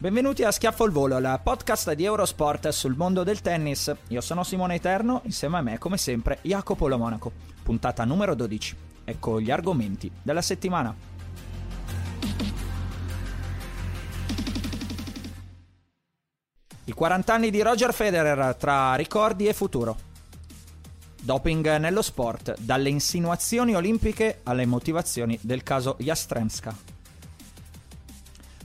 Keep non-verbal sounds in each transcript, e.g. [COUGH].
Benvenuti a Schiaffo al Volo, la podcast di Eurosport sul mondo del tennis. Io sono Simone Eterno, insieme a me, come sempre, Jacopo La Monaco. Puntata numero 12. Ecco gli argomenti della settimana. I 40 anni di Roger Federer tra ricordi e futuro. Doping nello sport, dalle insinuazioni olimpiche alle motivazioni del caso Jastremska.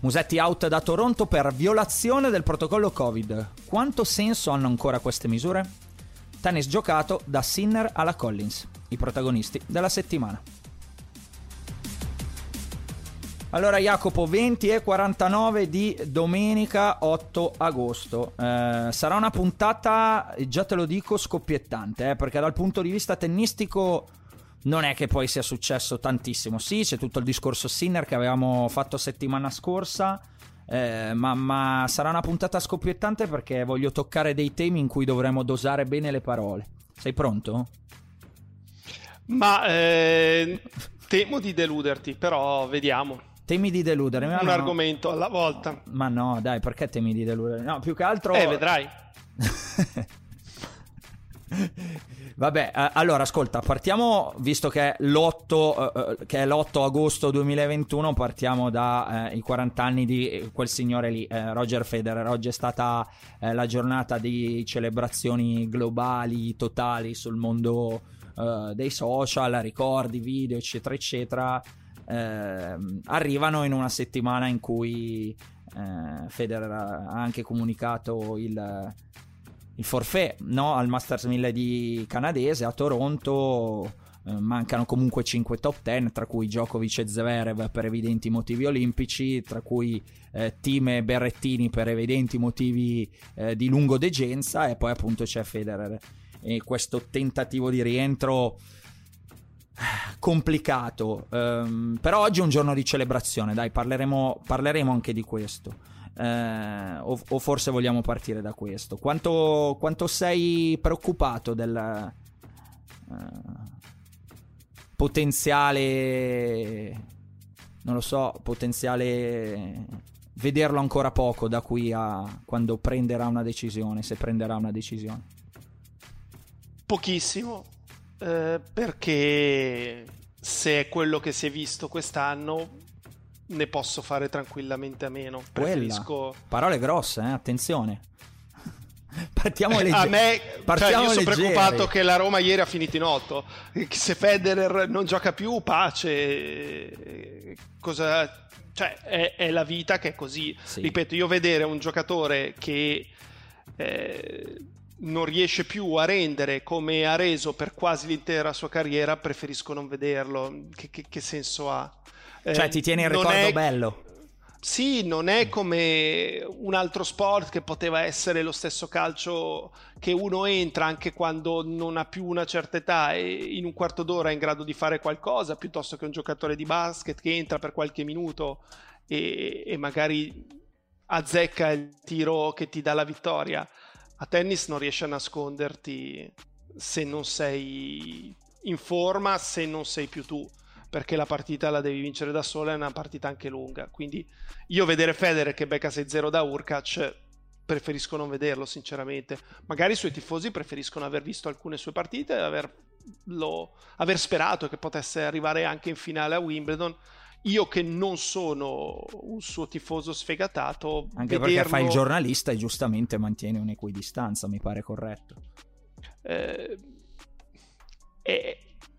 Musetti out da Toronto per violazione del protocollo Covid. Quanto senso hanno ancora queste misure? Tennis giocato da Sinner alla Collins, i protagonisti della settimana. Allora Jacopo, 20 e 49 di domenica 8 agosto. Eh, sarà una puntata, già te lo dico, scoppiettante, eh, perché dal punto di vista tennistico non è che poi sia successo tantissimo. Sì, c'è tutto il discorso Sinner che avevamo fatto settimana scorsa. Eh, ma, ma, sarà una puntata scoppiettante perché voglio toccare dei temi in cui dovremo dosare bene le parole. Sei pronto? Ma eh, temo di deluderti, però vediamo. Temi di deludere. Un no. argomento alla volta. Ma no, dai, perché temi di deludere? No, più che altro... Eh, vedrai. [LAUGHS] Vabbè, eh, allora ascolta, partiamo, visto che è l'8, eh, che è l'8 agosto 2021, partiamo dai eh, 40 anni di quel signore lì, eh, Roger Federer. Oggi è stata eh, la giornata di celebrazioni globali, totali sul mondo eh, dei social, ricordi, video, eccetera, eccetera. arrivano in una settimana in cui Federer ha anche comunicato il il forfait no? al Masters 1000 di canadese a Toronto. Eh, mancano comunque 5 top 10, tra cui Djokovic e Zverev per evidenti motivi olimpici, tra cui eh, Team e Berrettini per evidenti motivi eh, di lungodegenza, e poi appunto c'è Federer. E questo tentativo di rientro eh, complicato. Um, però oggi è un giorno di celebrazione, dai, parleremo, parleremo anche di questo. Eh, o, o, forse vogliamo partire da questo? Quanto, quanto sei preoccupato del eh, potenziale, non lo so, potenziale vederlo ancora poco da qui a quando prenderà una decisione, se prenderà una decisione? Pochissimo, eh, perché se è quello che si è visto quest'anno ne posso fare tranquillamente a meno. Preferisco... Quella. Parole grosse, eh? attenzione. [LAUGHS] Partiamo leggeri. A me, Partiamo cioè, io sono preoccupato che la Roma ieri ha finito in 8. Se Federer non gioca più, pace. Cosa... Cioè, è, è la vita che è così. Sì. Ripeto, io vedere un giocatore che eh, non riesce più a rendere come ha reso per quasi l'intera sua carriera, preferisco non vederlo. Che, che, che senso ha? Cioè, ti tieni il ricordo è... bello. Sì, non è come un altro sport che poteva essere lo stesso calcio che uno entra anche quando non ha più una certa età e in un quarto d'ora è in grado di fare qualcosa, piuttosto che un giocatore di basket che entra per qualche minuto e, e magari azzecca il tiro che ti dà la vittoria. A tennis non riesci a nasconderti se non sei in forma, se non sei più tu perché la partita la devi vincere da sola, è una partita anche lunga. Quindi io vedere Federer che becca 6-0 da Urkac preferisco non vederlo sinceramente. Magari i suoi tifosi preferiscono aver visto alcune sue partite e averlo, aver sperato che potesse arrivare anche in finale a Wimbledon io che non sono un suo tifoso sfegatato. Anche vederlo... perché fai il giornalista e giustamente mantiene un'equidistanza, mi pare corretto. Eh, è,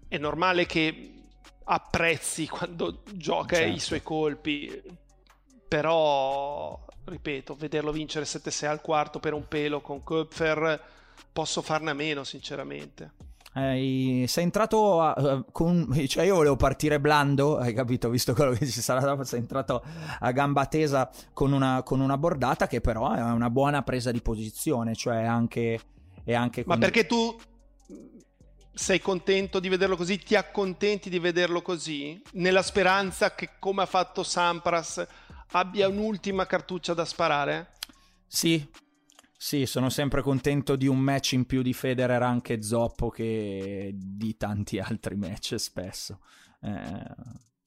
è, normale che apprezzi [LAUGHS] quando gioca certo. i suoi colpi, però, ripeto, vederlo vincere 7-6 al quarto per un pelo con Köpfer, posso farne a meno, sinceramente. Eh, sei entrato a, uh, con. Cioè, io volevo partire blando, hai capito? Visto quello che ci sarà dopo, sei entrato a gamba tesa con una, con una bordata che però è una buona presa di posizione. Cioè, anche. È anche. Ma perché tu sei contento di vederlo così? Ti accontenti di vederlo così? Nella speranza che, come ha fatto Sampras, abbia un'ultima cartuccia da sparare? Sì, sì, sono sempre contento di un match in più di Federer anche zoppo che di tanti [LAUGHS] altri match spesso. Eh,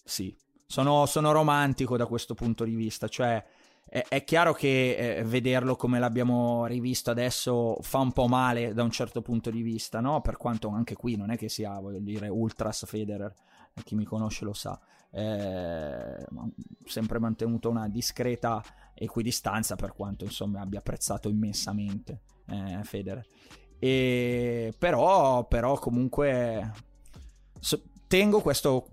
sì, sono, sono, romantico da questo punto di vista, cioè è, è chiaro che eh, vederlo come l'abbiamo rivisto adesso fa un po' male da un certo punto di vista, no? Per quanto anche qui non è che sia, voglio dire, ultras Federer, chi mi conosce lo sa. Eh, sempre mantenuto una discreta equidistanza per quanto insomma abbia apprezzato immensamente eh, Federer. E, però, però comunque so, tengo questo,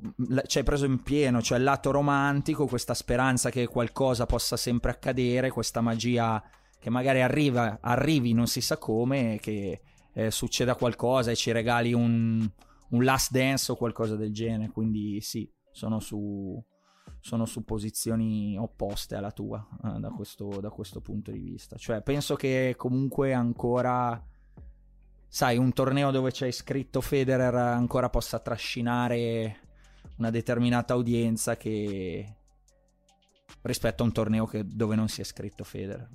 ci hai preso in pieno, cioè il lato romantico, questa speranza che qualcosa possa sempre accadere, questa magia che magari arriva, arrivi non si sa come, che eh, succeda qualcosa e ci regali un, un last dance o qualcosa del genere, quindi sì, sono su, sono su posizioni opposte alla tua eh, da, questo, da, questo, punto di vista. Cioè, penso che comunque ancora, sai, un torneo dove c'è scritto Federer ancora possa trascinare una determinata audienza che rispetto a un torneo che, dove non si è scritto Federer.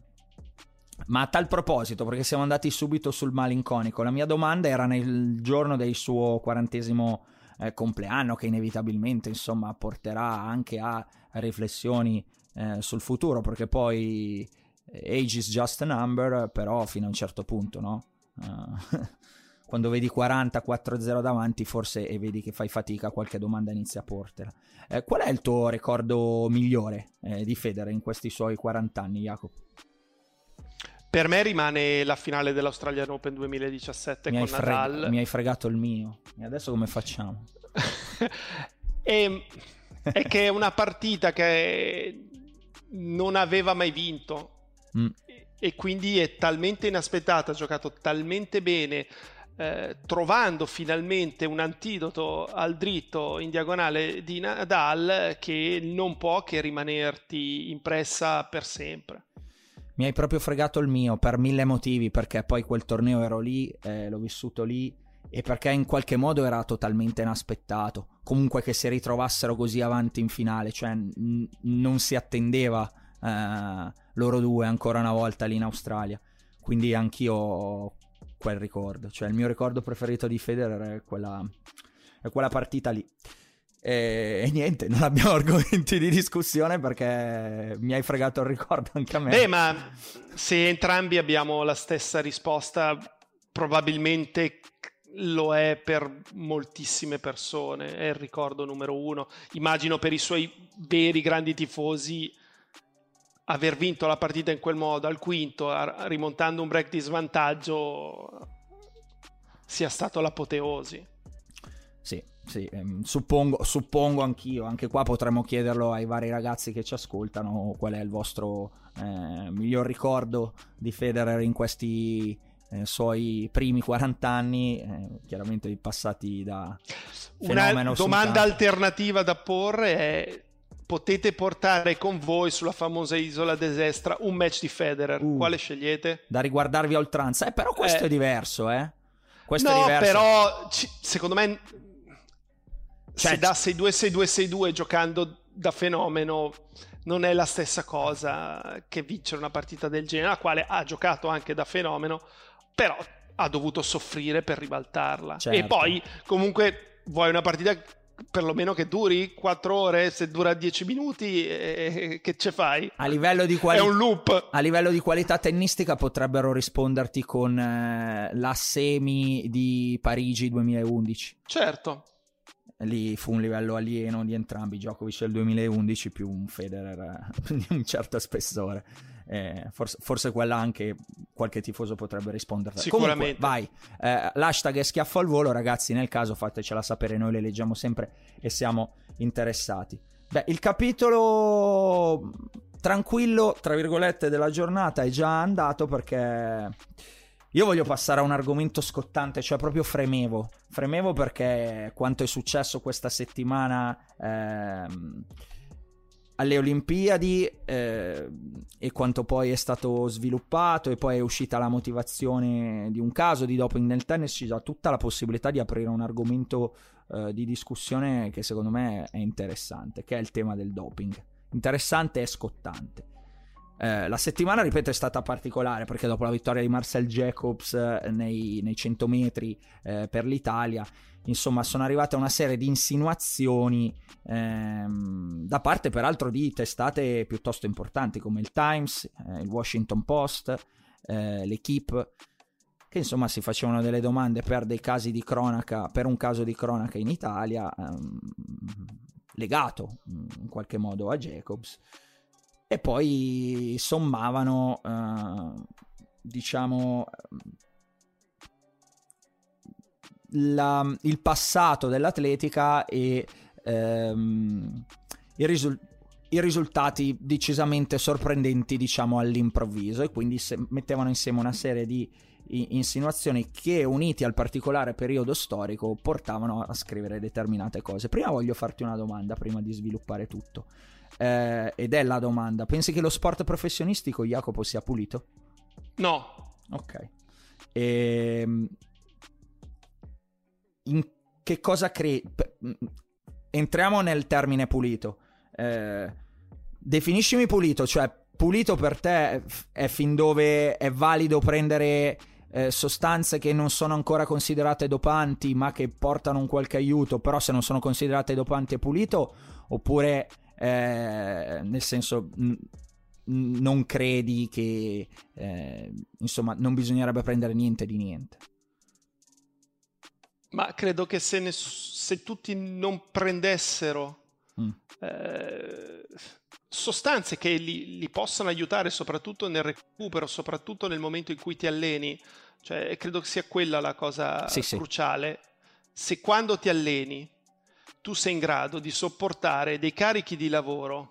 Ma a tal proposito, perché siamo andati subito sul malinconico, la mia domanda era nel giorno del suo quarantesimo eh, compleanno che inevitabilmente insomma porterà anche a riflessioni eh, sul futuro perché poi eh, age is just a number però fino a un certo punto no? Uh, [LAUGHS] quando vedi 40 4-0 davanti forse e vedi che fai fatica qualche domanda inizia a portela eh, qual è il tuo ricordo migliore eh, di Federer in questi suoi 40 anni Jacopo? Per me rimane la finale dell'Australian Open 2017 mi con freg- Nadal. Mi hai fregato il mio. E adesso come facciamo? [LAUGHS] e, è che è una partita che non aveva mai vinto. Mm. E quindi è talmente inaspettata, ha giocato talmente bene, eh, trovando finalmente un antidoto al dritto in diagonale di Nadal che non può che rimanerti impressa per sempre mi hai proprio fregato il mio per mille motivi, perché poi quel torneo ero lì, eh, l'ho vissuto lì e perché in qualche modo era totalmente inaspettato. Comunque che si ritrovassero così avanti in finale, cioè n- non si attendeva eh, loro due ancora una volta lì in Australia. Quindi anch'io ho quel ricordo, cioè il mio ricordo preferito di Federer è quella, è quella partita lì. E, e, niente, non abbiamo [LAUGHS] argomenti di discussione perché mi hai fregato il ricordo anche a me. Beh, ma se entrambi abbiamo la stessa risposta, probabilmente lo è per moltissime persone. È il ricordo numero uno. Immagino per i suoi veri grandi tifosi aver vinto la partita in quel modo al quinto, rimontando un break di svantaggio, sia stato l'apoteosi. Sì, sì, ehm, suppongo, suppongo anch'io, anche qua potremmo chiederlo ai vari ragazzi che ci ascoltano qual è il vostro eh, miglior ricordo di Federer in questi eh, suoi primi 40 anni, eh, chiaramente passati da Una domanda alternativa da porre è potete portare con voi sulla famosa isola desestra un match di Federer, uh, quale scegliete? Da riguardarvi a oltranza, eh, però questo eh. è diverso, eh? Questo no, è diverso. però ci, secondo me cioè, se da 6-2, 6-2, 6-2 giocando da fenomeno non è la stessa cosa che vincere una partita del genere, la quale ha giocato anche da fenomeno, però ha dovuto soffrire per ribaltarla. Certo. E poi comunque vuoi una partita perlomeno che duri 4 ore, se dura 10 minuti, eh, che ce fai? A livello di qualità, È un loop. A livello di qualità tennistica potrebbero risponderti con eh, la semi di Parigi 2011. Certo. Lì fu un livello alieno di entrambi, Djokovic del 2011 più un Federer [LAUGHS] di un certo spessore. Eh, forse, forse, quella anche qualche tifoso potrebbe rispondere. Sicuramente. Comunque, vai. Eh, l'hashtag è schiaffo al volo, ragazzi. Nel caso fatecela sapere, noi le leggiamo sempre e siamo interessati. Beh, il capitolo tranquillo, tra virgolette, della giornata è già andato perché io voglio passare a un argomento scottante, cioè proprio fremevo. Fremevo perché quanto è successo questa settimana ehm, alle Olimpiadi eh, e quanto poi è stato sviluppato e poi è uscita la motivazione di un caso di doping nel tennis, ci dà tutta la possibilità di aprire un argomento eh, di discussione che secondo me è interessante, che è il tema del doping. Interessante e scottante. Eh, la settimana, ripeto, è stata particolare perché dopo la vittoria di Marcel Jacobs eh, nei, nei, 100 metri eh, per l'Italia, insomma, sono arrivate una serie di insinuazioni ehm, da parte peraltro di testate piuttosto importanti come il Times, eh, il Washington Post, eh, l'Equipe che insomma si facevano delle domande per dei casi di cronaca, per un caso di cronaca in Italia, ehm, legato in qualche modo a Jacobs e poi sommavano, eh, diciamo, la, il passato dell'atletica e ehm, i, risul- i, risultati decisamente sorprendenti, diciamo, all'improvviso e quindi se- mettevano insieme una serie di insinuazioni che uniti al particolare periodo storico portavano a scrivere determinate cose. Prima voglio farti una domanda prima di sviluppare tutto eh, ed è la domanda. Pensi che lo sport professionistico, Jacopo, sia pulito? No. Ok. E... Ehm, in che cosa credi? Entriamo nel termine pulito. Eh, definiscimi pulito, cioè pulito per te è fin dove è valido prendere eh, sostanze che non sono ancora considerate dopanti ma che portano un qualche aiuto, però se non sono considerate dopanti è pulito, oppure eh, nel senso n- non credi che eh, insomma non bisognerebbe prendere niente di niente ma credo che se, ne, se tutti non prendessero mm. eh, sostanze che li, li, possano aiutare soprattutto nel recupero, soprattutto nel momento in cui ti alleni, cioè credo che sia quella la cosa sì, cruciale. Sì. Se quando ti alleni tu sei in grado di sopportare dei carichi di lavoro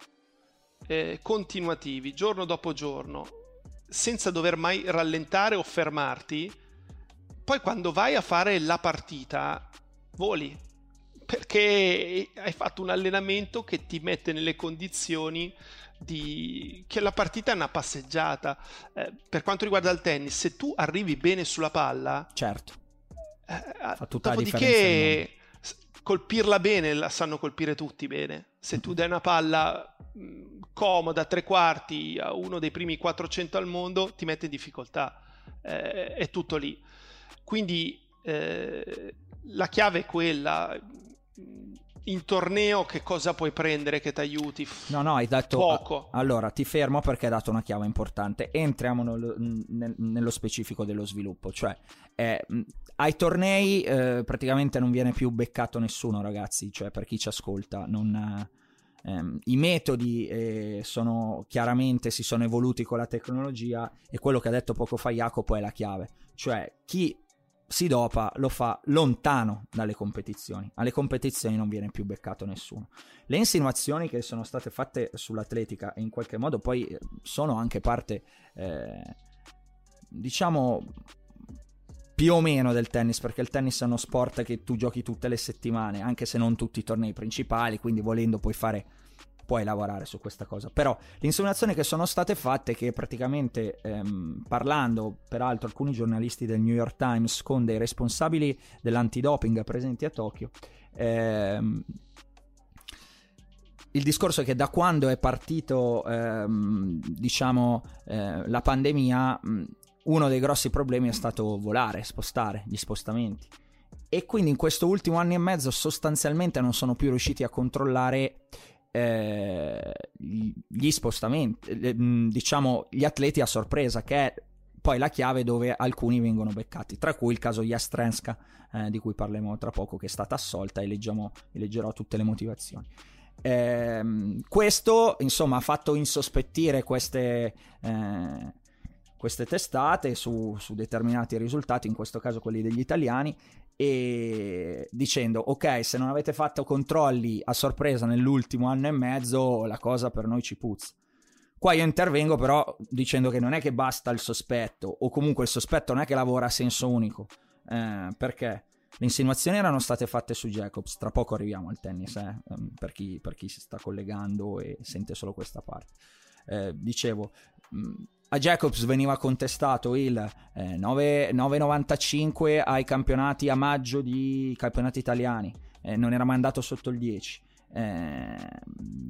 eh, continuativi, giorno dopo giorno, senza dover mai rallentare o fermarti, poi quando vai a fare la partita, voli. Perché hai fatto un allenamento che ti mette nelle condizioni di... che la partita è una passeggiata. Eh, per quanto riguarda il tennis, se tu arrivi bene sulla palla... Certo. Eh, Fa tutta dopodiché colpirla bene la sanno colpire tutti bene. Se tu dai una palla mh, comoda, tre quarti a uno dei primi 400 al mondo, ti mette in difficoltà. Eh, è tutto lì. Quindi eh, la chiave è quella. In torneo che cosa puoi prendere che ti aiuti? No, no, hai detto poco. Allora, ti fermo perché hai dato una chiave importante. Entriamo nello, nello specifico dello sviluppo. Cioè, eh, ai tornei eh, praticamente non viene più beccato nessuno, ragazzi. Cioè, per chi ci ascolta, non, ehm, i metodi eh, sono chiaramente si sono evoluti con la tecnologia e quello che ha detto poco fa Jacopo è la chiave. Cioè, chi si dopa lo fa lontano dalle competizioni. Alle competizioni non viene più beccato nessuno. Le insinuazioni che sono state fatte sull'atletica e in qualche modo poi eh, sono anche parte, eh, diciamo, più o meno del tennis, perché il tennis è uno sport che tu giochi tutte le settimane, anche se non tutti i tornei principali, quindi volendo puoi fare puoi lavorare su questa cosa. Però le insinuazioni che sono state fatte, che praticamente ehm, parlando, peraltro, alcuni giornalisti del New York Times con dei responsabili dell'antidoping presenti a Tokyo, ehm, il discorso è che da quando è partito, ehm, diciamo, eh, la pandemia, uno dei grossi problemi è stato volare, spostare, gli spostamenti e quindi in questo ultimo anno e mezzo sostanzialmente non sono più riusciti a controllare eh, gli spostamenti, diciamo gli atleti a sorpresa, che è poi la chiave dove alcuni vengono beccati, tra cui il caso Jastrenska, eh, di cui parleremo tra poco, che è stata assolta e leggiamo, leggerò tutte le motivazioni. Eh, questo insomma ha fatto insospettire queste, eh, queste testate su, su, determinati risultati, in questo caso quelli degli italiani, e dicendo ok se non avete fatto controlli a sorpresa nell'ultimo anno e mezzo la cosa per noi ci puzza. Qua io intervengo però dicendo che non è che basta il sospetto, o comunque il sospetto non è che lavora a senso unico, eh, perché le insinuazioni erano state fatte su Jacobs, tra poco arriviamo al tennis, eh, ehm, per, chi, per, chi, si sta collegando e sente solo questa parte. Eh, dicevo, a Jacobs veniva contestato il eh, 9, 9,95 ai campionati a maggio di campionati italiani, eh, non era mai andato sotto il 10. Eh,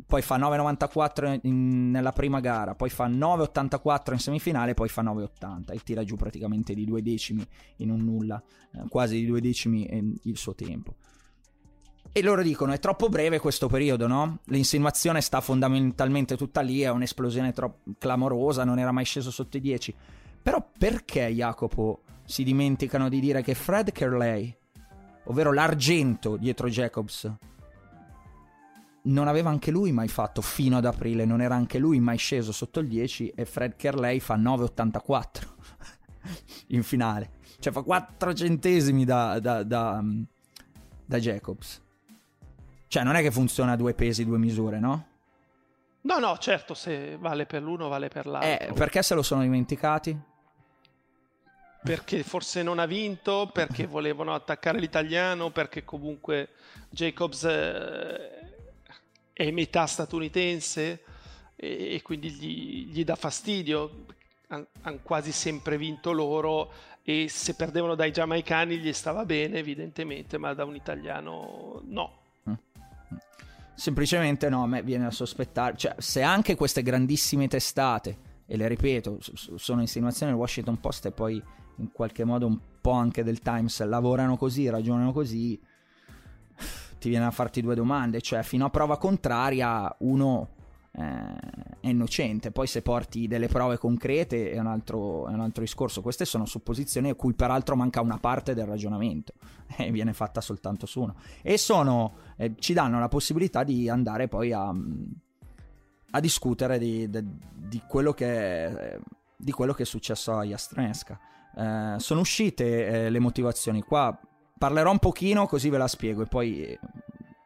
poi fa 9,94 in, nella prima gara, poi fa 9,84 in semifinale, poi fa 9,80 e tira giù praticamente di due decimi in un nulla, eh, quasi di due decimi il suo tempo. E loro dicono: è troppo breve questo periodo, no? L'insinuazione sta fondamentalmente tutta lì, è un'esplosione troppo clamorosa, non era mai sceso sotto i 10. Però perché, Jacopo, si dimenticano di dire che Fred Kerley, ovvero l'argento dietro Jacobs, non aveva anche lui mai fatto fino ad aprile, non era anche lui mai sceso sotto il 10 e Fred Kerley fa 9,84 [LAUGHS] in finale. Cioè fa 4 centesimi da, da, da, da Jacobs. Cioè, non è che funziona due pesi, due misure, no? No, no, certo, se vale per l'uno, vale per l'altro. Eh, perché se lo sono dimenticati? Perché forse non ha vinto, perché [LAUGHS] volevano attaccare l'italiano, perché comunque Jacobs eh, è metà statunitense e, quindi gli, gli dà fastidio. Hanno quasi sempre vinto loro e se perdevano dai giamaicani gli stava bene evidentemente, ma da un italiano no. Semplicemente no, a me viene a sospettare, cioè se anche queste grandissime testate, e le ripeto, sono insinuazioni del Washington Post e poi in qualche modo un po' anche del Times, lavorano così, ragionano così, ti viene a farti due domande, cioè fino a prova contraria uno eh, è innocente. Poi se porti delle prove concrete è un, altro, è un, altro, discorso. Queste sono supposizioni a cui peraltro manca una parte del ragionamento [LAUGHS] e viene fatta soltanto su uno. E sono, eh, ci danno la possibilità di andare poi a, a discutere di, di, di, quello che, di, quello che, è successo a Jastrenska. Eh, sono uscite eh, le motivazioni qua. Parlerò un pochino così ve la spiego e poi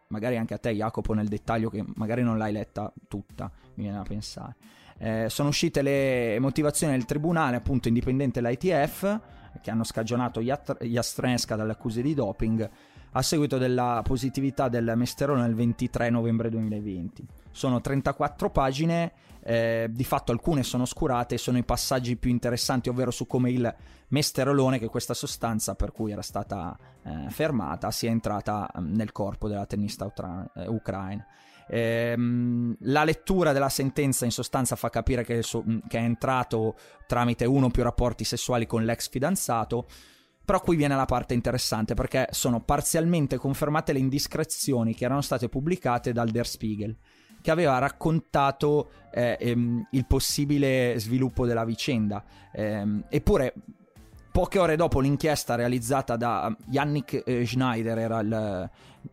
magari anche a te Jacopo nel dettaglio che magari non l'hai letta tutta, mi viene a pensare. Eh, sono uscite le motivazioni del tribunale appunto indipendente l'ITF che hanno scagionato Jastrenska dalle accuse di doping a seguito della positività del mesterone il 23 novembre 2020. Sono 34 pagine, eh, di fatto alcune sono oscurate sono i passaggi più interessanti, ovvero su come il mesterolone, che è questa sostanza per cui era stata eh, fermata, sia entrata mm, nel corpo della tennista utra- eh, ucraina. Ehm, la lettura della sentenza in sostanza fa capire che, so- mm, che è entrato tramite uno o più rapporti sessuali con l'ex fidanzato. Però qui viene la parte interessante perché sono parzialmente confermate le indiscrezioni che erano state pubblicate dal Der Spiegel, che aveva raccontato eh, ehm, il possibile sviluppo della vicenda. Ehm, eppure, poche ore dopo l'inchiesta realizzata da Yannick eh, Schneider, era il,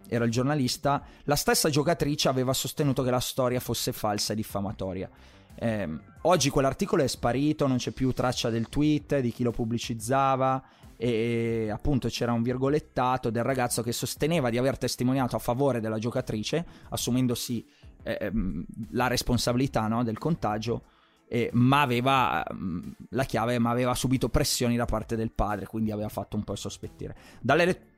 era il giornalista, la stessa giocatrice aveva sostenuto che la storia fosse falsa e diffamatoria. Eh, oggi quell'articolo è sparito, non c'è più traccia del tweet, di chi lo pubblicizzava e appunto c'era un virgolettato del ragazzo che sosteneva di aver testimoniato a favore della giocatrice, assumendosi eh, ehm, la responsabilità no, del contagio, eh, ma aveva mm, la chiave, ma aveva subito pressioni da parte del padre, quindi aveva fatto un po' sospettire. Dalle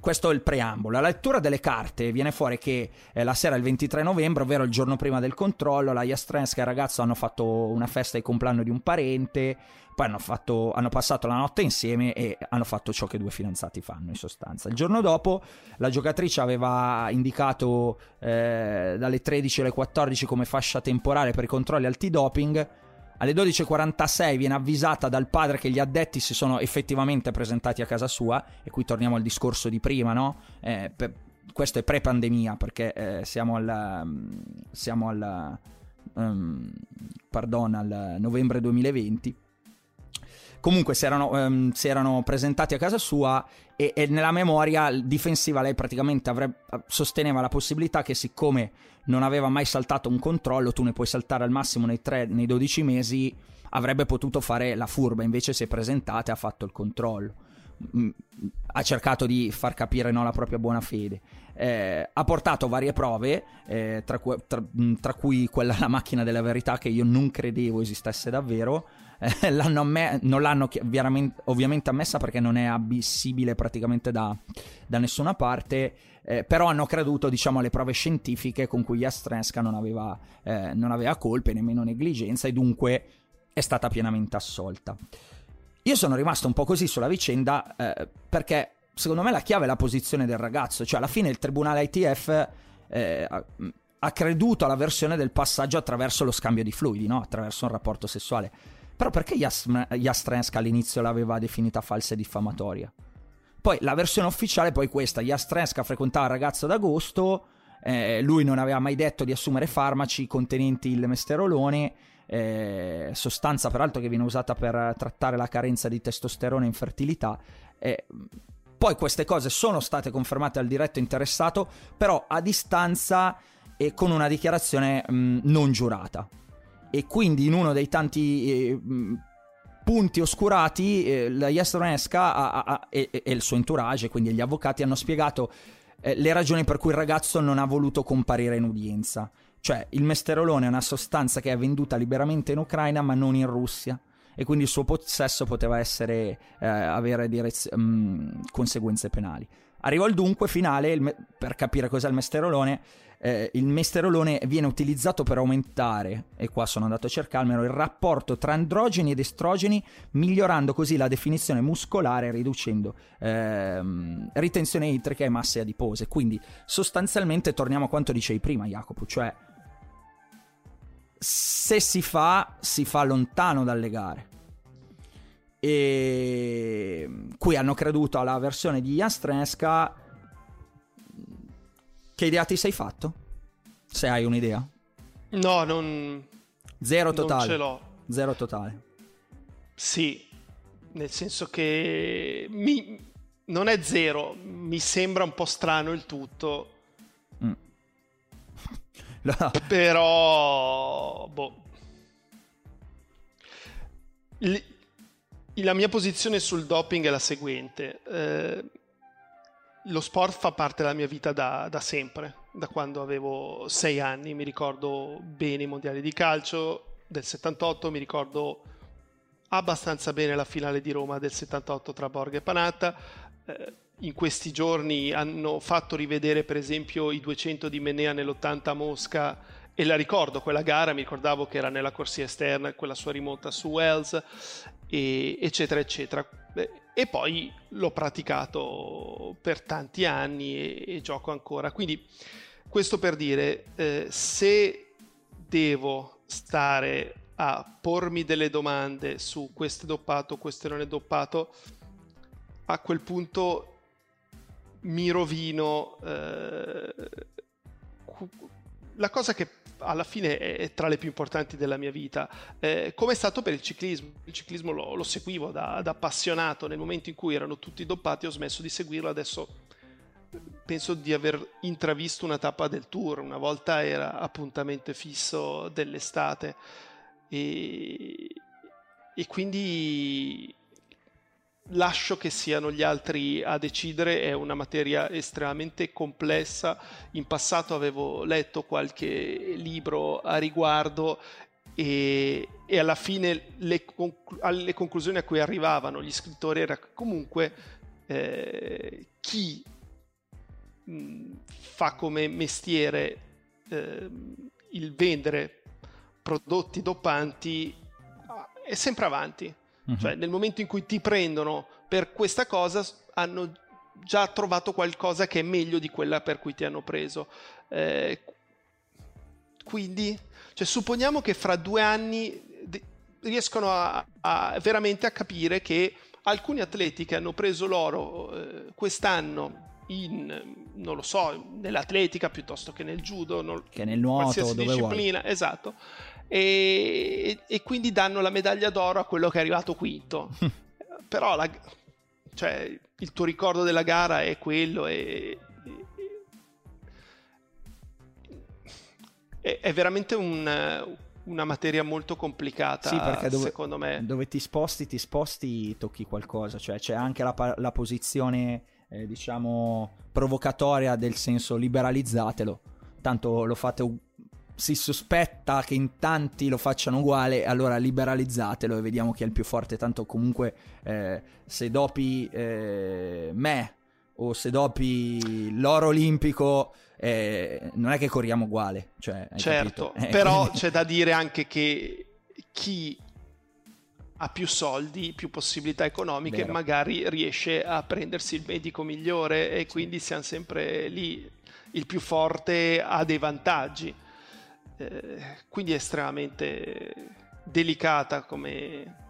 questo è il preambolo. La lettura delle carte viene fuori che eh, la sera del 23 novembre, ovvero il giorno prima del controllo, la Jastrenska e il ragazzo hanno fatto una festa di compleanno di un parente, poi hanno, fatto, hanno, passato la notte insieme e hanno fatto ciò che due fidanzati fanno in sostanza. Il giorno dopo la giocatrice aveva indicato eh, dalle 13 alle 14 come fascia temporale per i controlli antidoping Alle 12.46 viene avvisata dal padre che gli addetti si sono effettivamente presentati a casa sua, e qui torniamo al discorso di prima, no? Eh, per, questo è pre-pandemia perché eh, siamo al, siamo al, um, pardon, al novembre 2020 comunque si erano, um, si erano, presentati a casa sua e, e, nella memoria difensiva lei praticamente avrebbe, sosteneva la possibilità che siccome non aveva mai saltato un controllo, tu ne puoi saltare al massimo nei, 3, nei 12 mesi, avrebbe potuto fare la furba, invece si è presentata e ha fatto il controllo. Mm, ha cercato di far capire no, la propria buona fede. Eh, ha portato varie prove, eh, tra, cu- tra, mm, tra, cui quella alla macchina della verità che io non credevo esistesse davvero. [LAUGHS] L'hanno amme- non l'hanno ovviamente ammessa perché non è ammissibile praticamente da, da nessuna parte. Eh, però hanno creduto diciamo alle prove scientifiche con cui Jastrenska non aveva, eh, non aveva colpe, nemmeno negligenza e dunque è stata pienamente assolta. Io sono rimasto un po' così sulla vicenda eh, perché secondo me la chiave è la posizione del ragazzo, cioè alla fine il tribunale ITF eh, ha creduto alla versione del passaggio attraverso lo scambio di fluidi, no? attraverso un rapporto sessuale. Però perché Jastrenska all'inizio l'aveva definita falsa e diffamatoria? Poi la versione ufficiale è poi questa, Jastrenska frequentava il ragazzo d'agosto, eh, lui non aveva mai detto di assumere farmaci contenenti il mesterolone, eh, sostanza peraltro che viene usata per trattare la carenza di testosterone e infertilità. Eh, poi queste cose sono state confermate al diretto interessato, però a distanza e con una dichiarazione mh, non giurata. E quindi in uno dei tanti eh, punti oscurati, eh, la Jastronesca e, e, il suo entourage, quindi gli avvocati, hanno spiegato eh, le ragioni per cui il ragazzo non ha voluto comparire in udienza. Cioè, il mesterolone è una sostanza che è venduta liberamente in Ucraina, ma non in Russia. E quindi il suo possesso poteva essere, eh, avere direz- mh, conseguenze penali. Arrivo al dunque finale, me- per capire cos'è il mesterolone. Eh, il mesterolone viene utilizzato per aumentare, e qua sono andato a cercarmelo, il rapporto tra androgeni ed estrogeni, migliorando così la definizione muscolare riducendo ehm, ritenzione idrica e masse adipose. Quindi sostanzialmente torniamo a quanto dicevi prima, Jacopo, cioè se si fa, si fa lontano dalle gare. E qui hanno creduto alla versione di Jastrenska. Che idea ti sei fatto? Se hai un'idea. No, non. Zero totale. Non ce l'ho. Zero totale. Sì, nel senso che mi... non è zero, mi sembra un po' strano il tutto. [LAUGHS] No. Però, boh. L- la mia posizione sul doping è la seguente. Eh, lo sport fa parte della mia vita da, da, sempre, da quando avevo sei anni. Mi ricordo bene i mondiali di calcio del 78, mi ricordo abbastanza bene la finale di Roma del 78 tra Borga e Panatta. Eh, in questi giorni hanno fatto rivedere per esempio i 200 di Menea nell'80 a Mosca e la ricordo quella gara, mi ricordavo che era nella corsia esterna, quella sua rimonta su Wells, e, eccetera, eccetera. E poi l'ho praticato per tanti anni e, e gioco ancora. Quindi questo per dire, eh, se devo stare a pormi delle domande su questo è doppato, questo non è doppato, a quel punto mi rovino eh, la cosa che alla fine è tra le più importanti della mia vita, eh, come è stato per il ciclismo. Il ciclismo lo, lo seguivo da, da, appassionato, nel momento in cui erano tutti doppati ho smesso di seguirlo, adesso penso di aver intravisto una tappa del tour, una volta era appuntamento fisso dell'estate. E, e quindi lascio che siano gli altri a decidere, è una materia estremamente complessa. In passato avevo letto qualche libro a riguardo e, e alla fine le, alle conclusioni a cui arrivavano gli scrittori era comunque eh, chi mh, fa come mestiere eh, il vendere prodotti doppanti è sempre avanti Uh-huh. Cioè, nel momento in cui ti prendono per questa cosa, hanno già trovato qualcosa che è meglio di quella per cui ti hanno preso. Eh, quindi, cioè, supponiamo che fra due anni riescono a, a, veramente a capire che alcuni atleti che hanno preso l'oro eh, quest'anno in, non lo so, nell'atletica piuttosto che nel judo, non, che nel nuoto, dove disciplina, vuoi. esatto, e, e, quindi danno la medaglia d'oro a quello che è arrivato quinto. [LAUGHS] Però la, cioè, il tuo ricordo della gara è quello e, e è veramente un, una materia molto complicata, sì, perché dove, secondo me. Dove ti sposti, ti sposti, tocchi qualcosa, cioè c'è anche la, la posizione, eh, diciamo, provocatoria del senso liberalizzatelo, tanto lo fate si sospetta che in tanti lo facciano uguale, allora liberalizzatelo e vediamo chi è il più forte. Tanto comunque eh, se dopi eh, me o se dopi l'oro olimpico eh, non è che corriamo uguale. Cioè, certo, eh, però quindi... c'è da dire anche che chi ha più soldi, più possibilità economiche, Vero. magari riesce a prendersi il medico migliore e quindi siamo sempre lì. Il più forte ha dei vantaggi eh, quindi è estremamente delicata come,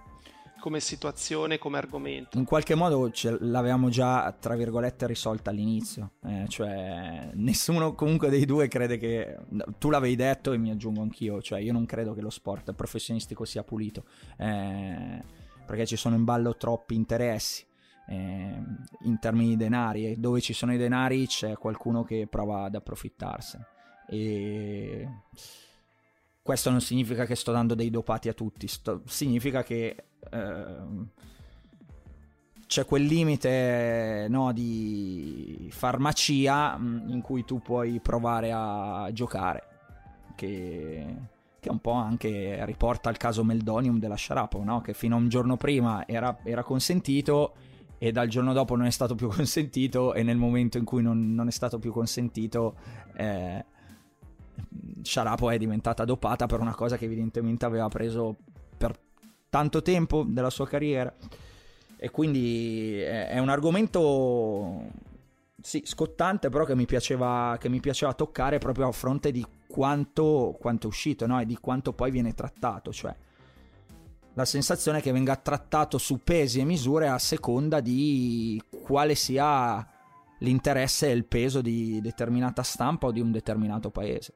come situazione, come argomento. In qualche modo ce l'avevamo già, tra virgolette, risolta all'inizio. Eh, cioè, nessuno comunque dei due crede che... Tu l'avevi detto e mi aggiungo anch'io, cioè io non credo che lo sport professionistico sia pulito, eh, perché ci sono in ballo troppi interessi. Eh, in termini di denari dove ci sono i denari c'è qualcuno che prova ad approfittarsene e questo non significa che sto dando dei dopati a tutti, sto... significa che eh, c'è quel limite no, di farmacia mm, in cui tu puoi provare a giocare, che, che un po' anche riporta al caso Meldonium della Sharapov, no? che fino a un giorno prima era, era, consentito e dal giorno dopo non è stato più [LAUGHS] consentito e nel momento in cui non, non è stato più consentito... Eh, Sharapo è diventata dopata per una cosa che evidentemente aveva preso per tanto tempo della sua carriera. E quindi è un argomento sì, scottante, però che mi, piaceva, che mi piaceva toccare proprio a fronte di quanto, quanto è uscito no? e di quanto poi viene trattato. Cioè, la sensazione è che venga trattato su pesi e misure a seconda di quale sia l'interesse e il peso di determinata stampa o di un determinato paese.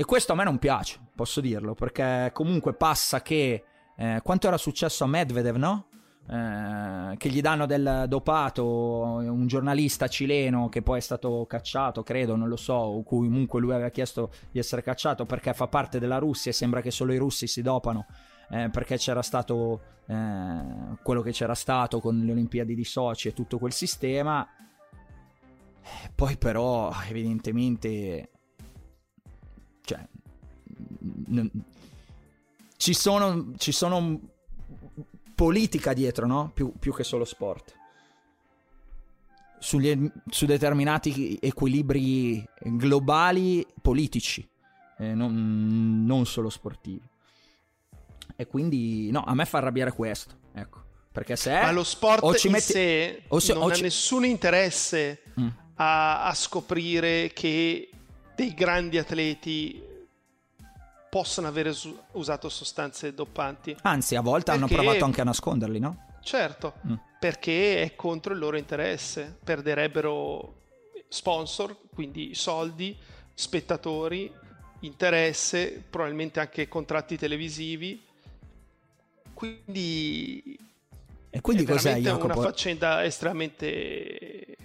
E questo a me non piace, posso dirlo, perché comunque passa che... Eh, quanto era successo a Medvedev, no? Eh, che gli danno del dopato un giornalista cileno che poi è stato cacciato, credo, non lo so, o comunque lui aveva chiesto di essere cacciato perché fa parte della Russia e sembra che solo i russi si dopano. Eh, perché c'era stato eh, quello che c'era stato con le Olimpiadi di Sochi e tutto quel sistema. Eh, poi però evidentemente ci, sono, ci sono politica dietro, no? Più, più che solo sport. Sugli, su determinati equilibri globali politici, eh, non, non, solo sportivi. E quindi, no, a me fa arrabbiare questo, ecco. Perché se... Ma lo sport o ci in metti, sé se, non ha ci... nessun interesse mm. a, a scoprire che dei grandi atleti possano aver usato sostanze doppanti. Anzi, a volte perché... hanno provato anche a nasconderli, no? Certo, mm. perché è contro il loro interesse. Perderebbero sponsor, quindi soldi, spettatori, interesse, probabilmente anche contratti televisivi. Quindi e quindi è cos'è Jacopo? una faccenda estremamente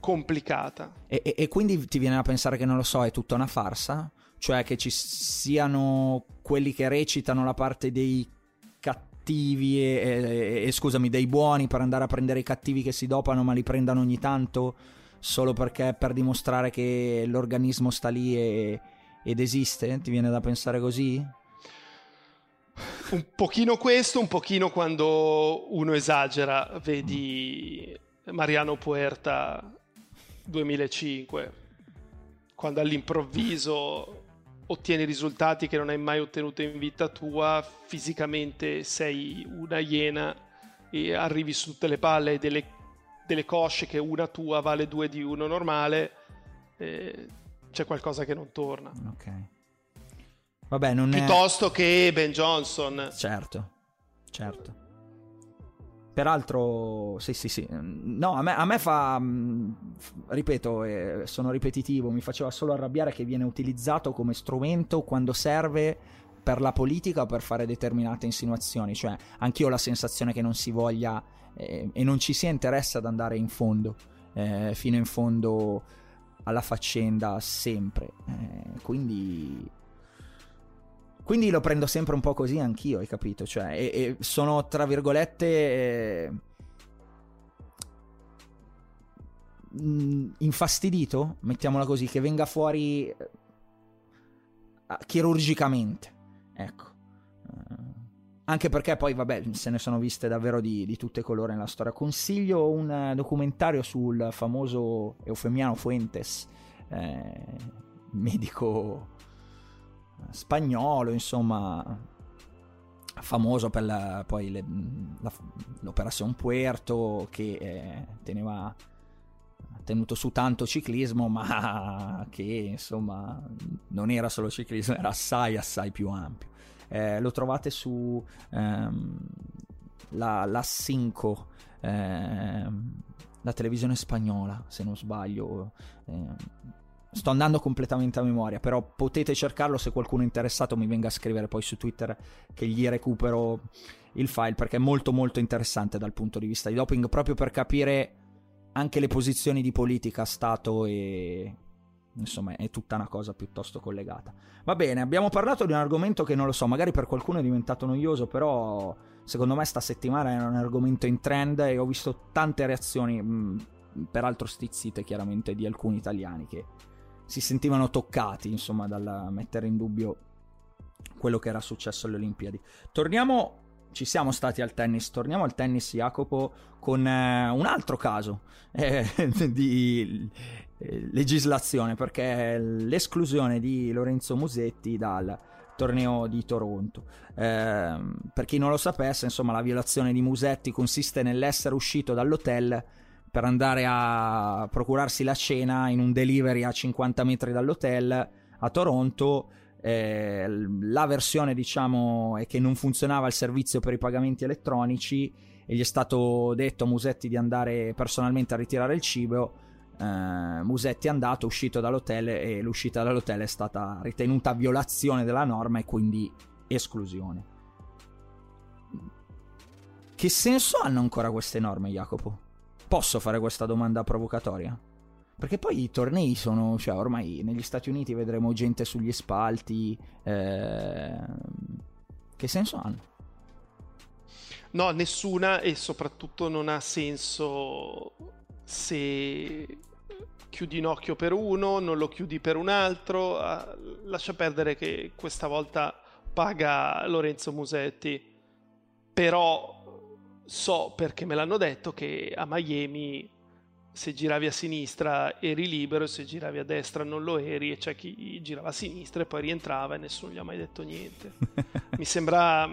complicata. E, e, e, quindi ti viene a pensare che non lo so, è tutta una farsa? Cioè che ci siano quelli che recitano la parte dei cattivi e, e, scusami, dei buoni per andare a prendere i cattivi che si dopano ma li prendano ogni tanto solo perché per dimostrare che l'organismo sta lì ed esiste? Ti viene da pensare così? Un pochino questo, un pochino quando uno esagera, vedi Mariano Puerta 2005, quando all'improvviso ottieni risultati che non hai mai ottenuto in vita tua, fisicamente sei una iena e arrivi su tutte le palle delle, delle cosce che una tua vale due di uno normale, eh, c'è qualcosa che non torna. Ok. Vabbè, non Piuttosto è... che Ben Johnson. Certo, certo. Peraltro, sì, sì, sì. No, a me, a me fa, mm, ripeto, eh, sono ripetitivo, mi faceva solo arrabbiare che viene utilizzato come strumento quando serve per la politica o per fare determinate insinuazioni. Cioè, anch'io ho la sensazione che non si voglia eh, e non ci sia interesse ad andare in fondo, eh, fino in fondo alla faccenda sempre. Eh, quindi quindi lo prendo sempre un po' così anch'io, hai capito? Cioè, e, e sono tra virgolette. Eh, infastidito, mettiamola così, che venga fuori eh, chirurgicamente. Ecco. Uh, anche perché poi, vabbè, se ne sono viste davvero di, di tutte colore nella storia. Consiglio un documentario sul famoso Eufemiano Fuentes, eh, medico spagnolo, insomma, famoso per la, poi le, la, l'Operazione Puerto che eh, teneva tenuto su tanto ciclismo, ma [LAUGHS] che insomma non era solo ciclismo, era assai assai più ampio. Eh, lo trovate su ehm, la, la 5, ehm, la televisione spagnola, se non sbaglio. Ehm, Sto andando completamente a memoria, però potete cercarlo se qualcuno è interessato mi venga a scrivere poi su Twitter che gli recupero il file perché è molto molto interessante dal punto di vista di doping proprio per capire anche le posizioni di politica, Stato e insomma è tutta una cosa piuttosto collegata. Va bene, abbiamo parlato di un argomento che non lo so, magari per qualcuno è diventato noioso, però secondo me sta settimana era un argomento in trend e ho visto tante reazioni, mh, peraltro stizzite chiaramente, di alcuni italiani che si sentivano toccati, insomma, dal mettere in dubbio quello che era successo alle Olimpiadi. Torniamo, ci siamo stati al tennis, torniamo al tennis Jacopo con eh, un altro caso eh, [LAUGHS] di eh, legislazione, perché l'esclusione di Lorenzo Musetti dal torneo di Toronto. Eh, per chi non lo sapesse, insomma, la violazione di Musetti consiste nell'essere uscito dall'hotel per andare a procurarsi la cena in un delivery a 50 metri dall'hotel a Toronto. Eh, la versione diciamo è che non funzionava il servizio per i pagamenti elettronici e gli è stato detto a Musetti di andare personalmente a ritirare il cibo. Eh, Musetti è andato, è uscito dall'hotel e l'uscita dall'hotel è stata ritenuta violazione della norma e quindi esclusione. Che senso hanno ancora queste norme, Jacopo? Posso fare questa domanda provocatoria? Perché poi i tornei sono, cioè ormai negli Stati Uniti vedremo gente sugli spalti. Eh... Che senso hanno? No, nessuna e soprattutto non ha senso se chiudi un occhio per uno, non lo chiudi per un altro. Ah, lascia perdere che questa volta paga Lorenzo Musetti. Però so perché me l'hanno detto che a Miami se giravi a sinistra eri libero e se giravi a destra non lo eri e c'è chi girava a sinistra e poi rientrava e nessuno gli ha mai detto niente. [LAUGHS] Mi sembra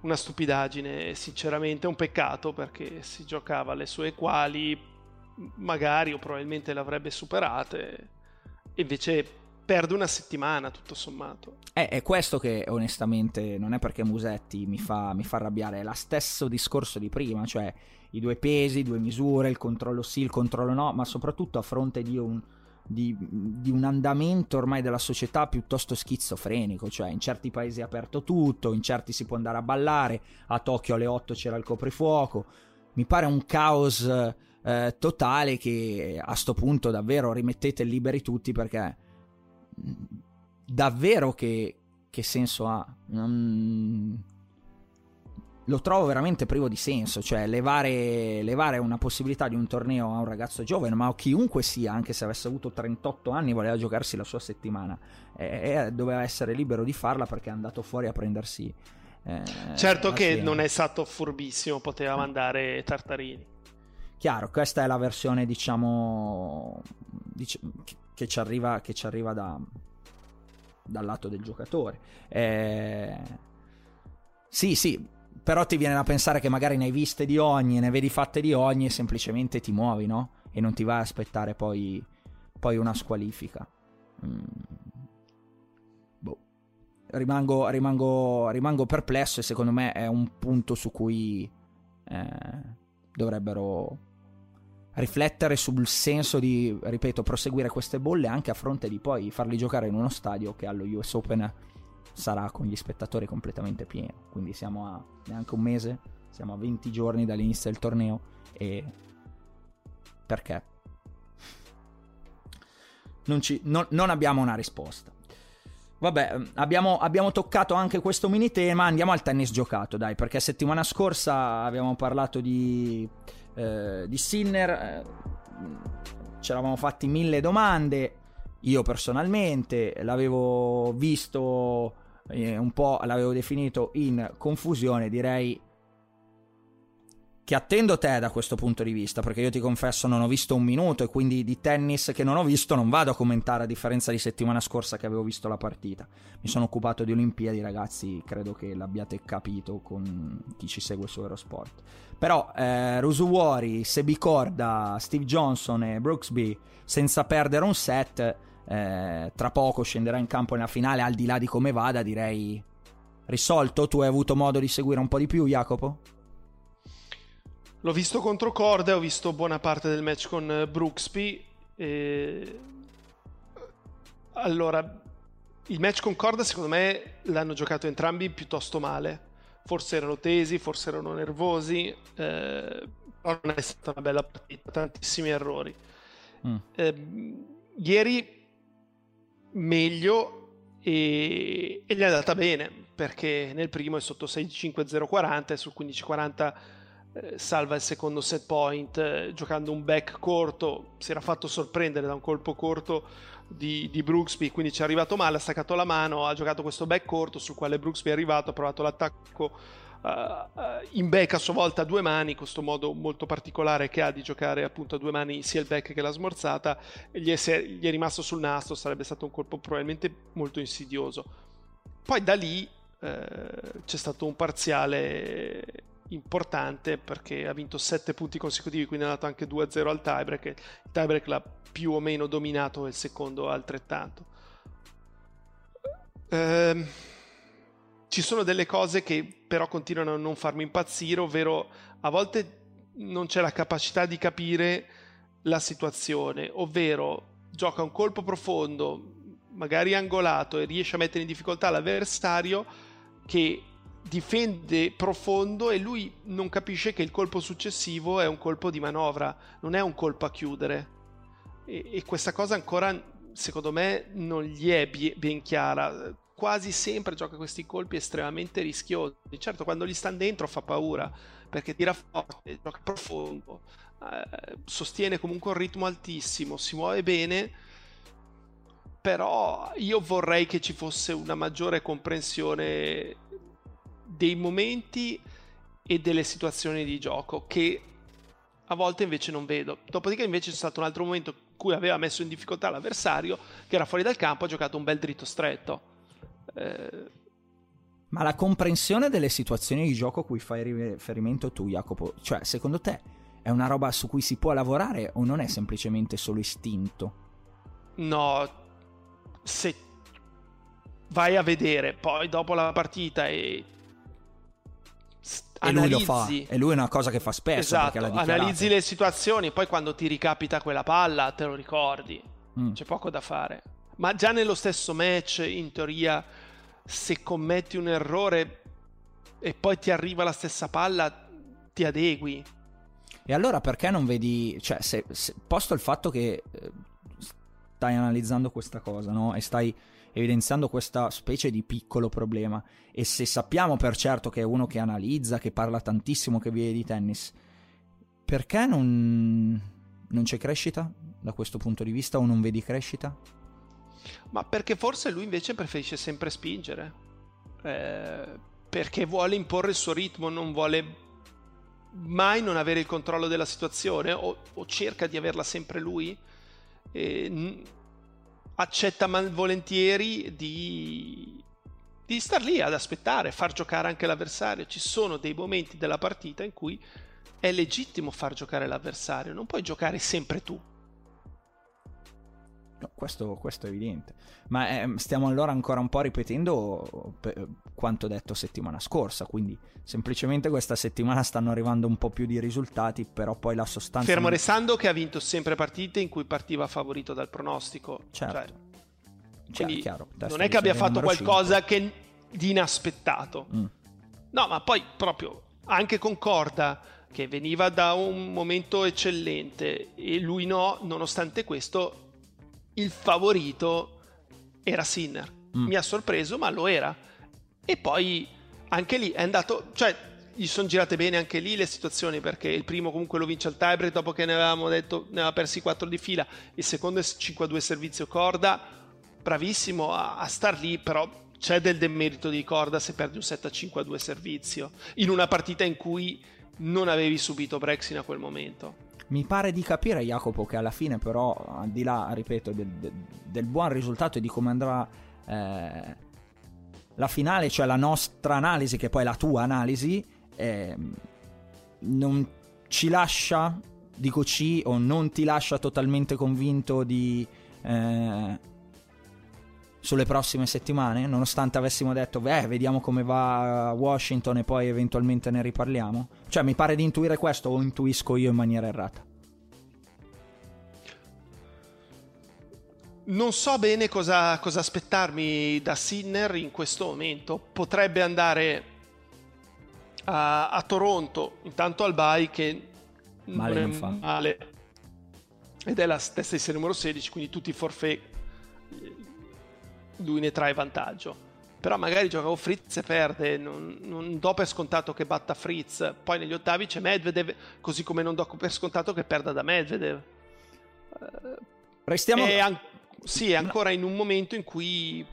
una stupidaggine, sinceramente, un peccato perché si giocava alle sue quali, magari o probabilmente le avrebbe superate, invece perde una settimana tutto sommato. È, è, questo che onestamente non è perché Musetti mi fa, mi fa arrabbiare, è lo stesso discorso di prima, cioè i due pesi, due misure, il controllo sì, il controllo no, ma soprattutto a fronte di un, di, di un andamento ormai della società piuttosto schizofrenico, cioè in certi paesi è aperto tutto, in certi si può andare a ballare, a Tokyo alle 8 c'era il coprifuoco, mi pare un caos eh, totale che a sto punto davvero rimettete liberi tutti perché davvero che, che senso ha? Non... Lo trovo veramente privo di senso, cioè levare, levare, una possibilità di un torneo a un ragazzo giovane, ma a chiunque sia, anche se avesse avuto 38 anni, voleva giocarsi la sua settimana, e, doveva essere libero di farla perché è andato fuori a prendersi... Eh, certo che cena. non è stato furbissimo, poteva eh. mandare Tartarini. Chiaro, questa è la versione, diciamo, dic- che ci arriva, che ci arriva da, dal lato del giocatore. Eh, sì, sì, però ti viene da pensare che magari ne hai viste di ogni, ne vedi fatte di ogni e semplicemente ti muovi, no? E non ti vai a aspettare poi, poi una squalifica. Mm. boh, rimango, rimango, rimango perplesso e secondo me è un punto su cui eh, dovrebbero riflettere sul senso di, ripeto, proseguire queste bolle anche a fronte di poi farli giocare in uno stadio che allo US Open sarà con gli spettatori completamente pieno. Quindi siamo a neanche un mese, siamo a 20 giorni dall'inizio del torneo e perché? Non, ci, non, non abbiamo una risposta. Vabbè, abbiamo, abbiamo, toccato anche questo mini tema. Andiamo al tennis giocato, dai, perché settimana scorsa abbiamo parlato di, eh, di Sinner. Eh, ci eravamo fatti mille domande. Io personalmente l'avevo visto eh, un po', l'avevo definito in confusione, direi che attendo te da questo punto di vista, perché io ti confesso non ho visto un minuto e quindi di tennis che non ho visto non vado a commentare a differenza di settimana scorsa che avevo visto la partita. Mi sono occupato di Olimpiadi, ragazzi, credo che l'abbiate capito con chi ci segue su Eurosport. Però eh, Rusuwori, Sebi Corda, Steve Johnson e Brooksby senza perdere un set, eh, tra poco scenderà in campo nella finale, al di là di come vada, direi risolto. Tu hai avuto modo di seguire un po' di più, Jacopo? L'ho visto contro Corda, ho visto buona parte del match con eh, Brooksby. E... Allora, il match con Corda secondo me l'hanno giocato entrambi piuttosto male. Forse erano tesi, forse erano nervosi, eh, però non è stata una bella partita, tantissimi errori. Mm. Eh, ieri meglio e, e, gli è andata bene perché nel primo è sotto 6-5-0-40 e sul 15-40 eh, salva il secondo set point eh, giocando un back corto, si era fatto sorprendere da un colpo corto di, di, Brooksby, quindi ci è arrivato male, ha staccato la mano, ha giocato questo back corto sul quale Brooksby è arrivato, ha provato l'attacco uh, in back a sua volta a due mani, questo modo molto particolare che ha di giocare appunto a due mani sia il back che la smorzata, gli è, gli è rimasto sul nastro, sarebbe stato un colpo probabilmente molto insidioso. Poi da lì uh, c'è stato un parziale importante perché ha vinto 7 punti consecutivi, quindi è andato anche 2-0 al tiebreak. Il tiebreak l'ha più o meno dominato, il secondo altrettanto. Ehm, ci sono delle cose che però continuano a non farmi impazzire, ovvero a volte non c'è la capacità di capire la situazione, ovvero gioca un colpo profondo, magari angolato e riesce a mettere in difficoltà l'avversario che difende profondo e lui non capisce che il colpo successivo è un colpo di manovra, non è un colpo a chiudere. E, e questa cosa ancora, secondo me, non gli è ben chiara. Quasi sempre gioca questi colpi estremamente rischiosi. Certo, quando gli stanno dentro fa paura, perché tira forte, gioca profondo, eh, sostiene comunque un ritmo altissimo, si muove bene però io vorrei che ci fosse una maggiore comprensione dei momenti e delle situazioni di gioco che a volte invece non vedo. Dopodiché invece c'è stato un altro momento in cui aveva messo in difficoltà l'avversario che era fuori dal campo, ha giocato un bel dritto stretto. Eh... Ma la comprensione delle situazioni di gioco a cui fai riferimento tu, Jacopo, cioè secondo te è una roba su cui si può lavorare o non è semplicemente solo istinto? No, se vai a vedere poi dopo la partita e e lui lo fa. E lui è una cosa che fa spesso. Esatto, analizzi le situazioni, poi quando ti ricapita quella palla te lo ricordi. Mm. C'è poco da fare. Ma già nello stesso match, in teoria, se commetti un errore e poi ti arriva la stessa palla, ti adegui. E allora perché non vedi, cioè, se, se, posto il fatto che eh, stai analizzando questa cosa, no? E stai evidenziando questa specie di piccolo problema. E se sappiamo per certo che è uno che analizza, che parla tantissimo, che vive di tennis, perché non, non c'è crescita da questo punto di vista o non vedi crescita? Ma perché forse lui invece preferisce sempre spingere. Eh, perché vuole imporre il suo ritmo, non vuole mai non avere il controllo della situazione o, o cerca di averla sempre lui. E, accetta malvolentieri di, di star lì ad aspettare, far giocare anche l'avversario. Ci sono dei momenti della partita in cui è legittimo far giocare l'avversario, non puoi giocare sempre tu. No, questo, questo, è evidente. Ma eh, stiamo allora ancora un po' ripetendo pe- quanto detto settimana scorsa. Quindi semplicemente questa settimana stanno arrivando un po' più di risultati, però poi la sostanza. Fermo restando che ha vinto sempre partite in cui partiva favorito dal pronostico. Certo. Cioè, quindi chiaro, non è che abbia fatto qualcosa che, di inaspettato. Mm. No, ma poi proprio anche Concorda che veniva da un momento eccellente e lui no, nonostante questo il favorito era Sinner. Mm. Mi ha sorpreso, ma lo era. E poi anche lì è andato, cioè gli sono girate bene anche lì le situazioni perché il primo comunque lo vince al tiebreak dopo che ne avevamo detto ne aveva persi 4 di fila, il secondo è 5-2 servizio corda, bravissimo a, a star lì, però c'è del demerito di corda se perdi un 7-5-2 servizio in una partita in cui non avevi subito Brexit a quel momento. Mi pare di capire, Jacopo, che alla fine, però, al di là, ripeto, del, del, buon risultato e di come andrà eh, la finale, cioè la nostra analisi, che poi è la tua analisi, eh, non ci lascia, dico C, o non ti lascia totalmente convinto di. Eh, sulle prossime settimane, nonostante avessimo detto, beh, vediamo come va Washington e poi eventualmente ne riparliamo? Cioè, mi pare di intuire questo o intuisco io in maniera errata? Non so bene cosa, cosa aspettarmi da Sinner in questo momento. Potrebbe andare a, a Toronto, intanto al Bay che male non, non fa. male. Ed è la testa di serie numero 16, quindi tutti i forfait lui ne trae vantaggio. Però magari gioca con Fritz e perde, non, non, do per scontato che batta Fritz. Poi negli ottavi c'è Medvedev, così come non do per scontato che perda da Medvedev. Restiamo... È an- sì, è ancora in un momento in cui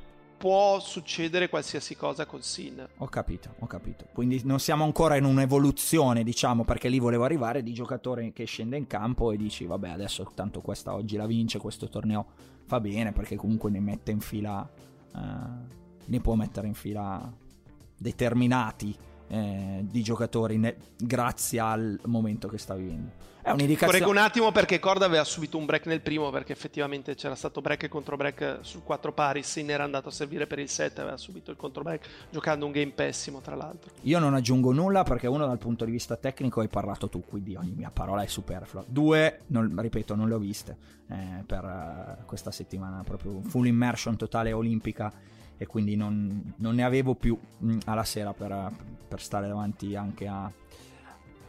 può succedere qualsiasi cosa con Sin. Ho capito, ho capito. Quindi non siamo ancora in un'evoluzione, diciamo, perché lì volevo arrivare di giocatore che scende in campo e dici, vabbè, adesso tanto questa oggi la vince, questo torneo fa bene perché comunque ne mette in fila, eh, ne può mettere in fila determinati eh, di giocatori ne- grazie al momento che sta vivendo. È un'indicazione. Correggo un attimo perché Corda aveva subito un break nel primo perché effettivamente c'era stato break e contro break sul 4 pari. Sin era andato a servire per il 7, aveva subito il contro break giocando un game pessimo tra l'altro. Io non aggiungo nulla perché uno dal punto di vista tecnico hai parlato tu, quindi ogni mia parola è superflua. Due, non, ripeto, non le ho viste eh, per uh, questa settimana, proprio full immersion totale olimpica e quindi non, non ne avevo più mh, mm, alla sera per, per stare davanti anche a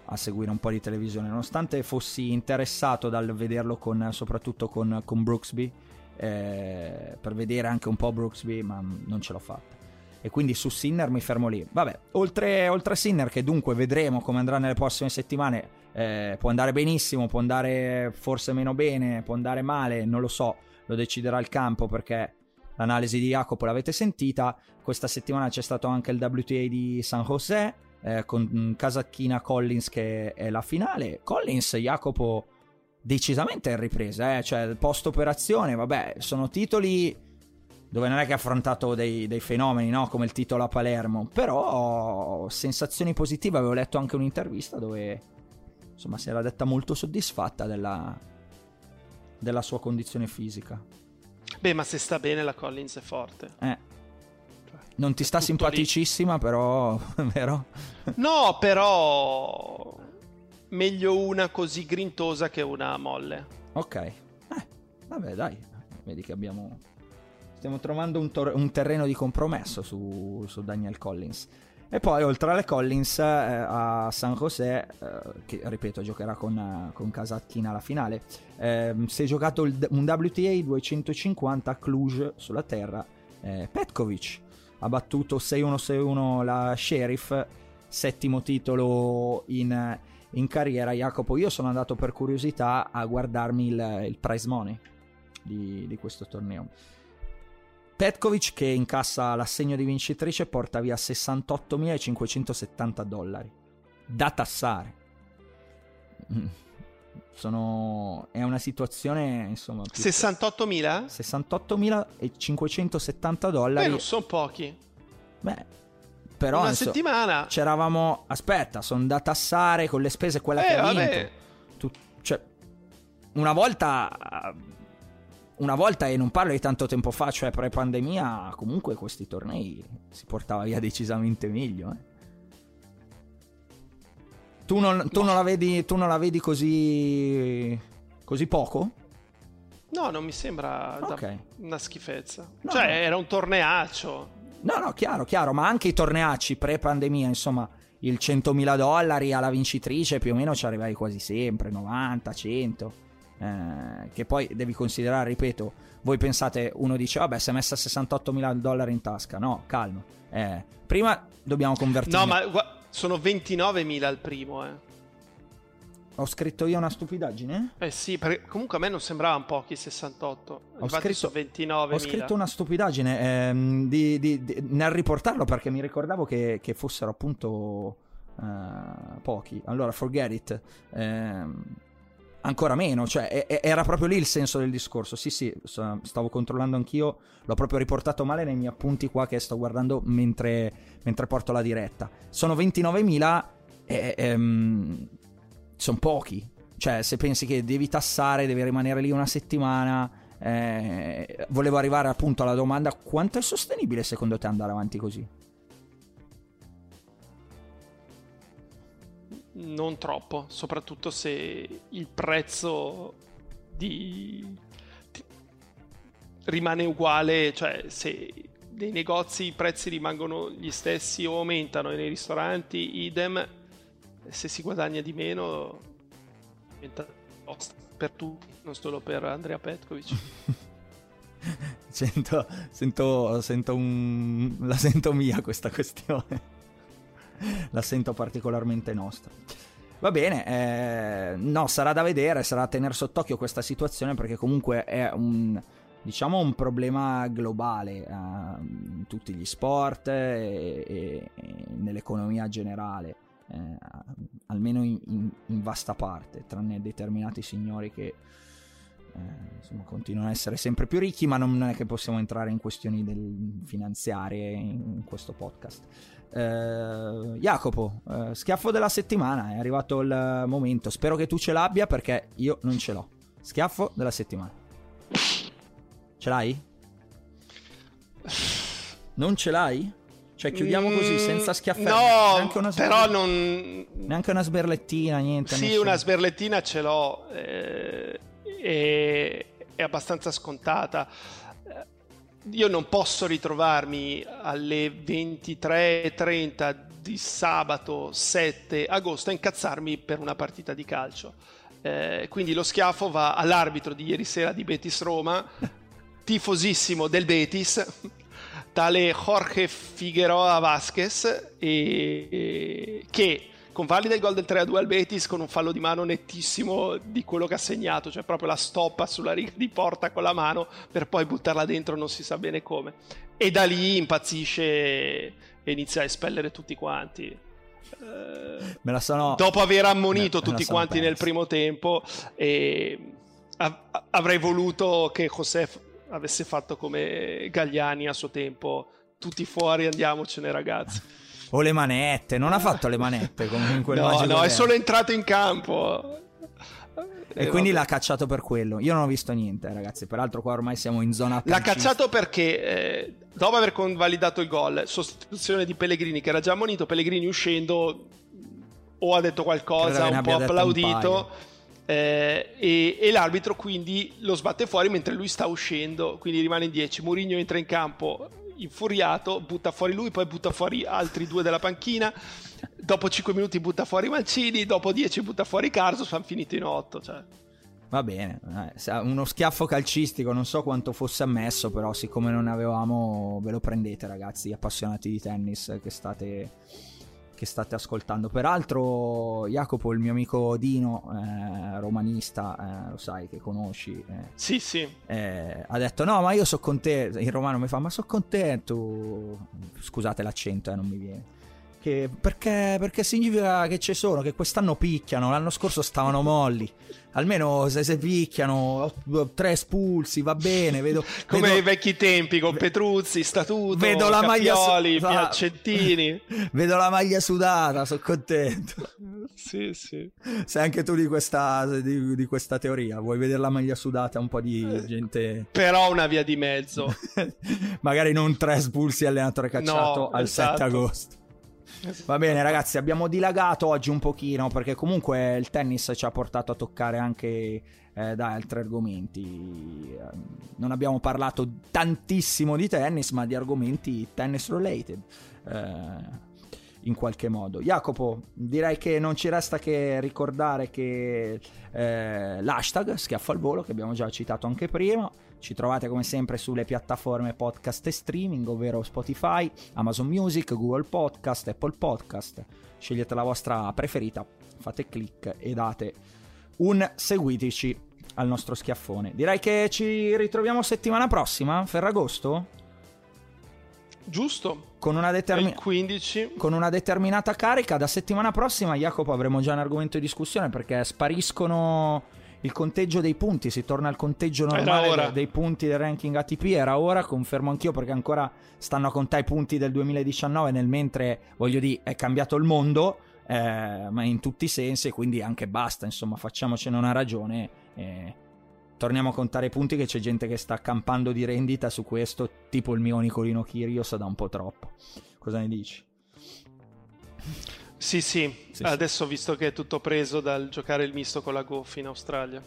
a seguire un po' di televisione, nonostante fossi interessato dal vederlo con, soprattutto con, con Brooksby, eh, per vedere anche un po' Brooksby, ma non ce l'ho fatta. E quindi su Sinner mi fermo lì. Vabbè, oltre, oltre a Sinner, che dunque vedremo come andrà nelle prossime settimane, eh, può andare benissimo, può andare forse meno bene, può andare male, non lo so, lo deciderà il campo perché l'analisi di Jacopo l'avete sentita. Questa settimana c'è stato anche il WTA di San José eh, con Casacchina Collins che è la finale. Collins, Jacopo, decisamente in ripresa, eh? cioè post operazione, vabbè, sono titoli dove non è che ha affrontato dei, dei, fenomeni, no? come il titolo a Palermo, però sensazioni positive, avevo letto anche un'intervista dove insomma si era detta molto soddisfatta della, della sua condizione fisica. Beh, ma se sta bene la Collins è forte. Eh. Non ti sta simpaticissima, lì. però, [LAUGHS] vero? No, però meglio una così grintosa che una molle. Ok. Eh, vabbè, dai. Vedi che abbiamo stiamo trovando un, tor- un terreno di compromesso su, su, Daniel Collins. E poi, oltre alle Collins, eh, a San José, eh, che ripeto, giocherà con, con Kasatkina alla finale, eh, si è giocato il, un WTA 250 a Cluj sulla terra. Eh, Petkovic ha battuto 6-1-6-1 la Sheriff, settimo titolo in, in, carriera. Jacopo, io sono andato per curiosità a guardarmi il, il prize money di, di questo torneo. Petkovic che incassa l'assegno di vincitrice porta via 68.570 dollari da tassare. Sono... è una situazione insomma 68.000? 68.570 dollari Beh non sono pochi beh però una insomma, settimana c'eravamo aspetta sono da tassare con le spese quella eh, che ha vinto. Tu, cioè, una volta una volta, e non parlo di tanto tempo fa, cioè pre-pandemia, comunque questi tornei si portava via decisamente meglio. Eh. Tu, non, tu, non vedi, tu non, la vedi, così, così poco? No, non mi sembra okay. una schifezza. No, cioè, no. era un torneaccio. No, no, chiaro, chiaro, ma anche i torneacci pre-pandemia, insomma, il 100.000 dollari alla vincitrice più o meno ci arrivavi quasi sempre, 90, 100. Eh, che poi devi considerare, ripeto, voi pensate, uno dice, vabbè, si è messa 68.000 dollari in tasca. No, calmo. Eh, prima dobbiamo convertire. No, ma sono 29.000 al primo, eh. Ho scritto io una stupidaggine? Eh sì, perché comunque a me non sembravano pochi 68. Ho scritto, 29. Ho scritto una stupidaggine ehm, di, di, di, nel riportarlo perché mi ricordavo che, che fossero appunto uh, pochi. Allora, forget it. Ehm, ancora meno, cioè era proprio lì il senso del discorso. Sì, sì, stavo controllando anch'io, l'ho proprio riportato male nei miei appunti qua che sto guardando mentre, mentre porto la diretta. Sono 29.000 e... Ehm, sono pochi. Cioè, se pensi che devi tassare, devi rimanere lì una settimana. Eh, volevo arrivare appunto alla domanda: quanto è sostenibile secondo te andare avanti così? Non troppo, soprattutto se il prezzo di... rimane uguale, cioè se nei negozi i prezzi rimangono gli stessi o aumentano e nei ristoranti idem, se si guadagna di meno diventa per tutti, non solo per Andrea Petkovic. [LAUGHS] sento, sento, sento un... la sento mia questa questione. La sento particolarmente nostra. Va bene, eh, no, sarà da vedere, sarà da tenere sott'occhio questa situazione perché comunque è un, diciamo, un problema globale eh, in tutti gli sport e, e, nell'economia generale eh, almeno in, in, in, vasta parte, tranne determinati signori che eh, insomma, continuano a essere sempre più ricchi, ma non è che possiamo entrare in questioni del, finanziarie in, in questo podcast. Eh, Jacopo, eh, schiaffo della settimana, è arrivato il momento, spero che tu ce l'abbia perché io non ce l'ho. Schiaffo della settimana. Ce l'hai? Non ce l'hai? Cioè, chiudiamo mm, così, senza schiaffare. No, neanche una però non... Neanche una sberlettina, niente. Sì, nessuno. una sberlettina ce l'ho. Eh, è, è abbastanza scontata. Io non posso ritrovarmi alle 23.30 di sabato 7 agosto a incazzarmi per una partita di calcio. Eh, quindi lo schiaffo va all'arbitro di ieri sera di Betis Roma, [LAUGHS] tifosissimo del Betis tale Jorge Figueroa Vasquez e, e, che convalida il gol del 3-2 al Betis con un fallo di mano nettissimo di quello che ha segnato, cioè proprio la stoppa sulla riga di porta con la mano per poi buttarla dentro non si sa bene come. E da lì impazzisce e inizia a espellere tutti quanti. Eh, me la sono... Dopo aver ammonito me, tutti quanti perso. nel primo tempo, e av- avrei voluto che José avesse fatto come Gagliani a suo tempo, tutti fuori, andiamocene ragazzi. O le manette, non ha fatto le manette comunque. no, no, è solo entrato in campo. E, e quindi vabbè. l'ha cacciato per quello. Io non ho visto niente, ragazzi. Peraltro, qua ormai siamo in zona. L'ha cacciato perché eh, dopo aver convalidato il gol, sostituzione di Pellegrini, che era già ammonito, Pellegrini uscendo o ha detto qualcosa, un po' applaudito eh, e, e, l'arbitro quindi lo sbatte fuori mentre lui sta uscendo, quindi rimane in 10. Mourinho entra in campo infuriato, butta fuori lui, poi butta fuori altri due della panchina. Dopo 5 minuti butta fuori Mancini, dopo 10 butta fuori Carlos, hanno finito in 8. Cioè. Va bene, uno schiaffo calcistico, non so quanto fosse ammesso, però siccome non avevamo, ve lo prendete ragazzi, appassionati di tennis che state che state ascoltando. Peraltro, Jacopo, il mio amico Dino, eh, romanista, eh, lo sai che conosci. Eh, sì, sì. Eh, ha detto: No, ma io sono contento. Il romano mi fa: Ma sono contento. Scusate l'accento, eh, non mi viene. Che, perché, perché significa che ci sono, che quest'anno picchiano, l'anno scorso stavano molli. Almeno se si picchiano, tre espulsi, va bene. Vedo, [LAUGHS] Come vedo, ai vecchi tempi con Petruzzi, Statuto, vedo la Cappioli, maglia Piacettini. [LAUGHS] vedo la maglia sudata, sono contento. [LAUGHS] sì, sì. Sei anche tu di questa, di, di questa, teoria. Vuoi vedere la maglia sudata? Un po' di eh, gente. Però una via di mezzo. Magari non tre espulsi allenatore cacciato no, al esatto. 7 agosto. Va bene ragazzi, abbiamo dilagato oggi un pochino perché comunque il tennis ci ha portato a toccare anche eh, da altri argomenti. Non abbiamo parlato tantissimo di tennis, ma di argomenti tennis related. Eh, in qualche modo. Jacopo, direi che non ci resta che ricordare che eh, l'hashtag schiaffo al volo, che abbiamo già citato anche prima, ci trovate come sempre sulle piattaforme podcast e streaming, ovvero Spotify, Amazon Music, Google Podcast, Apple Podcast. Scegliete la vostra preferita, fate clic e date un seguiteci al nostro schiaffone. Direi che ci ritroviamo settimana prossima, Ferragosto? Giusto. Con una, determin- 15. con una determinata carica. Da settimana prossima, Jacopo, avremo già un argomento di discussione perché spariscono il conteggio dei punti. Si torna al conteggio normale dei punti del ranking ATP. Era ora, confermo anch'io perché ancora stanno a contare i punti del 2019. Nel mentre, voglio dire, è cambiato il mondo. Eh, ma in tutti i sensi, quindi anche basta. Insomma, facciamocene una ragione. Eh, torniamo a contare i punti che c'è gente che sta campando di rendita su questo, tipo il mio Nicolino Kirios da un po' troppo. Cosa ne dici? Sì, sì, sì adesso sì. visto che è tutto preso dal giocare il misto con la Goff in Australia.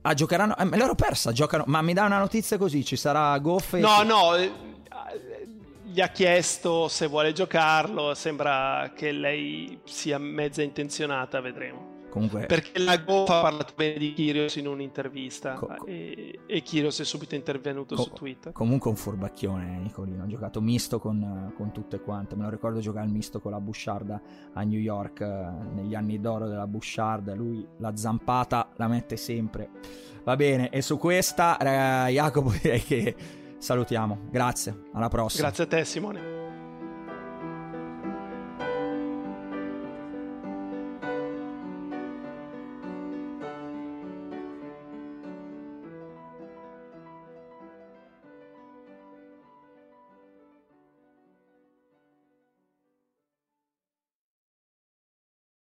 Ah, giocheranno? Eh, me l'ero persa, giocano. Ma mi dà una notizia così, ci sarà Goff e... No, no, eh, gli ha chiesto se vuole giocarlo, sembra che lei sia mezza intenzionata, vedremo. Comunque... Perché la Goff ha parlato bene di Kyrios in un'intervista co- e, e Kyrios è subito intervenuto co- su Twitter. Comunque un furbacchione Nicolino, ha giocato misto con, con, tutte quante, me lo ricordo giocare il misto con la Bouchard a New York eh, negli anni d'oro della Bouchard, lui la zampata la mette sempre. Va bene, e su questa eh, Jacopo [LAUGHS] direi che salutiamo, grazie, alla prossima. Grazie a te Simone.